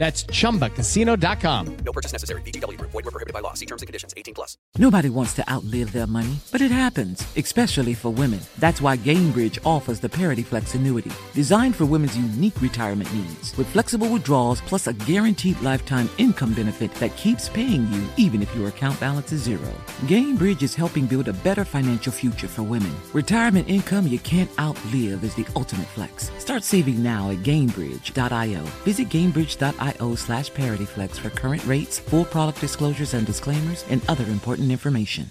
That's ChumbaCasino.com. No purchase necessary. VGW. Void were prohibited by law. See terms and conditions. 18 plus. Nobody wants to outlive their money, but it happens, especially for women. That's why Gainbridge offers the Parity Flex annuity, designed for women's unique retirement needs, with flexible withdrawals plus a guaranteed lifetime income benefit that keeps paying you even if your account balance is zero. Gainbridge is helping build a better financial future for women. Retirement income you can't outlive is the ultimate flex. Start saving now at Gainbridge.io. Visit Gainbridge.io io slash parityflex for current rates, full product disclosures and disclaimers, and other important information.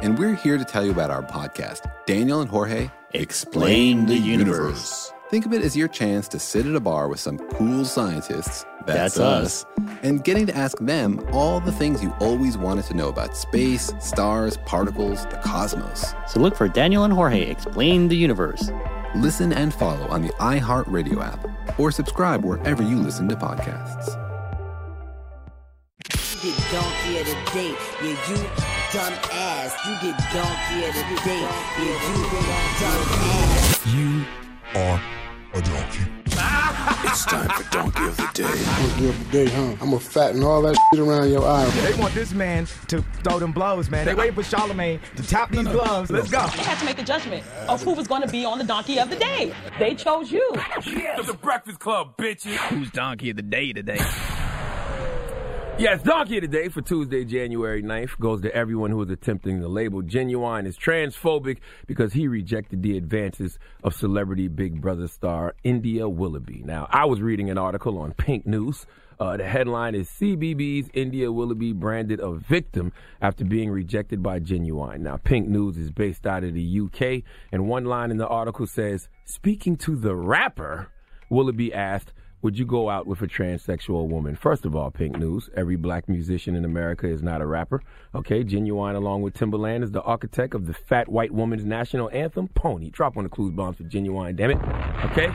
And we're here to tell you about our podcast, Daniel and Jorge Explain the Universe. Think of it as your chance to sit at a bar with some cool scientists, that's, that's us, and getting to ask them all the things you always wanted to know about space, stars, particles, the cosmos. So look for Daniel and Jorge Explain the Universe. Listen and follow on the iHeartRadio app or subscribe wherever you listen to podcasts. You get donkey of the day, yeah, you dumb ass. You get donkey of the day, yeah, you dumb ass. You are a donkey. it's time for Donkey of the Day. Donkey of the Day, huh? I'm gonna fatten all that shit around your eye. They want this man to throw them blows, man. They waiting for Charlemagne to tap these gloves. Let's go. They had to make a judgment of who was gonna be on the Donkey of the Day. They chose you. Yes. The Breakfast Club, bitches. Who's Donkey of the Day today? Yes, Donkey of the Day for Tuesday, January 9th goes to everyone who is attempting to label Ginuwine as transphobic because he rejected the advances of celebrity Big Brother star India Willoughby. Now, I was reading an article on Pink News. Uh, the headline is CBB's India Willoughby branded a victim after being rejected by Ginuwine. Now, Pink News is based out of the UK, and one line in the article says, Speaking to the rapper, Willoughby asked, would you go out with a transsexual woman? First of all, Pink News, every black musician in America is not a rapper. Okay, Ginuwine, along with Timbaland, is the architect of the fat white woman's national anthem, Pony. Drop on the clues bombs for Ginuwine, damn it. Okay,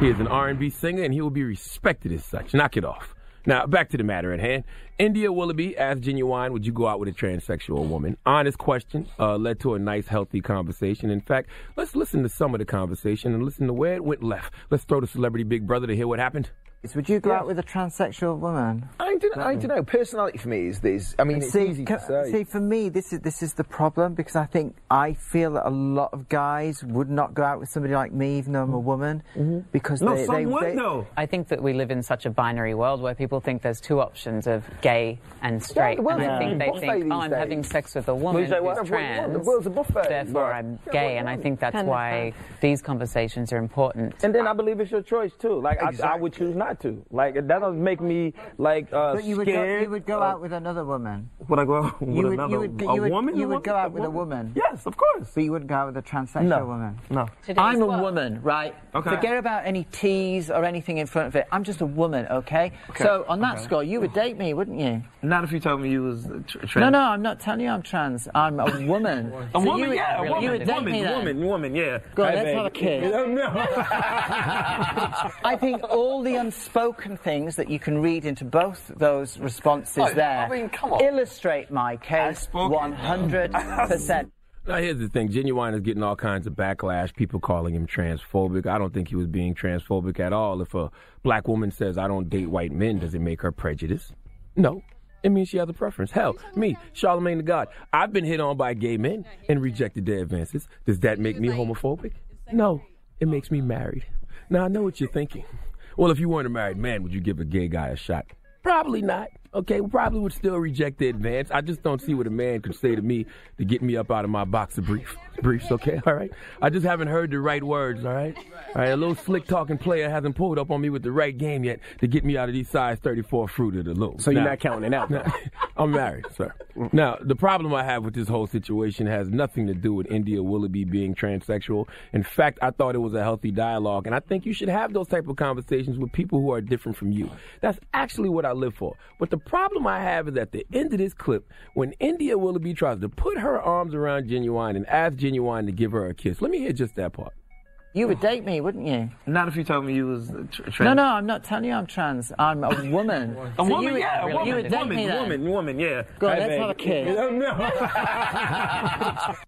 he is an R&B singer, and he will be respected as such. Knock it off. Now, back to the matter at hand. India Willoughby asked Ginuwine, would you go out with a transsexual woman? Honest question, uh, led to a nice, healthy conversation. In fact, let's listen to some of the conversation and listen to where it went left. Let's throw the celebrity Big Brother to hear what happened. Would you go yeah. out with a transsexual woman? I don't, I don't know. Personality for me is this. I mean, it's see, easy can, to say. See, for me, this is this is the problem because I think I feel that a lot of guys would not go out with somebody like me, even though I'm a woman, mm-hmm. because no, they, some they, would they, though. I think that we live in such a binary world where people think there's two options of gay and straight, well, and yeah. I think they think, oh, I'm days. having sex with a woman who's well, trans, the world's a buffet. therefore right. I'm gay, and I think that's why these conversations are important. And then I believe it's your choice too. Like exactly. I, I, would choose not not to. Like that doesn't make me like uh, But you would, go, you would go uh, out with another woman. Would I go out with you would, another you would, a you would, woman? You would woman? go out A with a woman? woman. Yes, of course. But you wouldn't go out with a transsexual No. woman. No. I'm a woman, right? Okay. Forget about any T's or anything in front of it. I'm just a woman, okay? Okay. So on that Okay. score, you would date me, wouldn't you? Not if you told me you was uh, tr- trans. No, no, I'm not telling you I'm trans. I'm a woman. A So woman, you would, yeah, a woman, You would date woman, me then. woman, woman, yeah. Go on, Hey, let's babe. have a kiss. No, no. I think all the unspoken things that you can read into both those responses Oh, there I mean, come on. illustrate my case 100%. Now here's the thing: Ginuwine is getting all kinds of backlash. People calling him transphobic. I don't think he was being transphobic at all. If a black woman says I don't date white men, does it make her prejudiced? No. It means she has a preference. Hell, me, Charlemagne the God, I've been hit on by gay men and rejected their advances. Does that make me homophobic? No. It makes me married. Now I know what you're thinking. Well, if you weren't a married man, would you give a gay guy a shot? Probably not. Okay, we probably would still reject the advance. I just don't see what a man could say to me to get me up out of my box of brief, briefs. Okay, all right. I just haven't heard the right words. All right, all right. A little slick talking player hasn't pulled up on me with the right game yet to get me out of these size 34 fruit of the loom. So you're not counting it out. now, I'm married, sir. Now, the problem I have with this whole situation has nothing to do with India Willoughby being transsexual. In fact, I thought it was a healthy dialogue, and I think you should have those type of conversations with people who are different from you. That's actually what I live for. But the problem I have is at the end of this clip, when India Willoughby tries to put her arms around Ginuwine and ask Ginuwine to give her a kiss. Let me hear just that part. You would date me, wouldn't you? Not if you told me you was trans. No, no, I'm not telling you I'm trans. I'm a woman. A So woman, you would, yeah, a woman, You would date woman, me then. woman, woman, yeah. Go on, Hey, let's babe. have a kiss. No.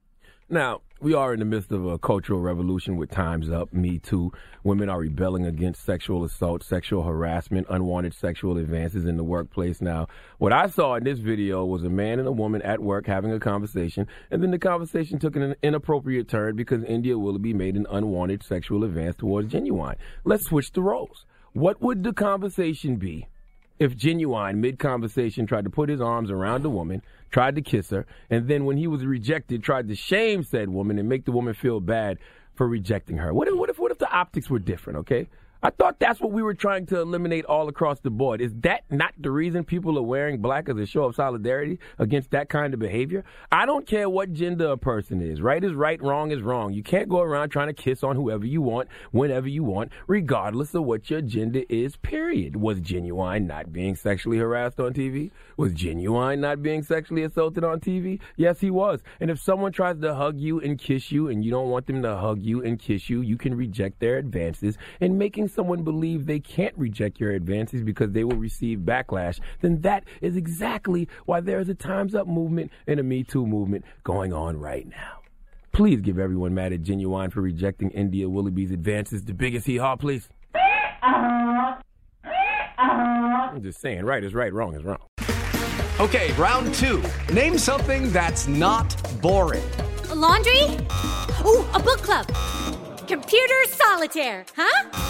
Now, we are in the midst of a cultural revolution with Time's Up, Me Too. Women are rebelling against sexual assault, sexual harassment, unwanted sexual advances in the workplace. Now, what I saw in this video was a man and a woman at work having a conversation, and then the conversation took an inappropriate turn because India Willoughby made an unwanted sexual advance towards Ginuwine. Let's switch the roles. What would the conversation be if Ginuwine, mid conversation, tried to put his arms around the woman, tried to kiss her, and then when he was rejected, tried to shame said woman and make the woman feel bad for rejecting her? What if, what if, what if the optics were different, okay? I thought that's what we were trying to eliminate all across the board. Is that not the reason people are wearing black as a show of solidarity against that kind of behavior? I don't care what gender a person is. Right is right, wrong is wrong. You can't go around trying to kiss on whoever you want, whenever you want, regardless of what your gender is, period. Was Ginuwine not being sexually harassed on TV? Was Ginuwine not being sexually assaulted on TV? Yes, he was. And if someone tries to hug you and kiss you and you don't want them to hug you and kiss you, you can reject their advances and making someone believe they can't reject your advances because they will receive backlash, then that is exactly why there is a Time's Up movement and a Me Too movement going on right now. Please give everyone mad at Ginuwine for rejecting India Willoughby's advances the biggest hee haw, please. I'm just saying, right is right, wrong is wrong. Okay, round two. Name something that's not boring. A laundry? Ooh, a book club. Computer solitaire, huh?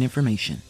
important information.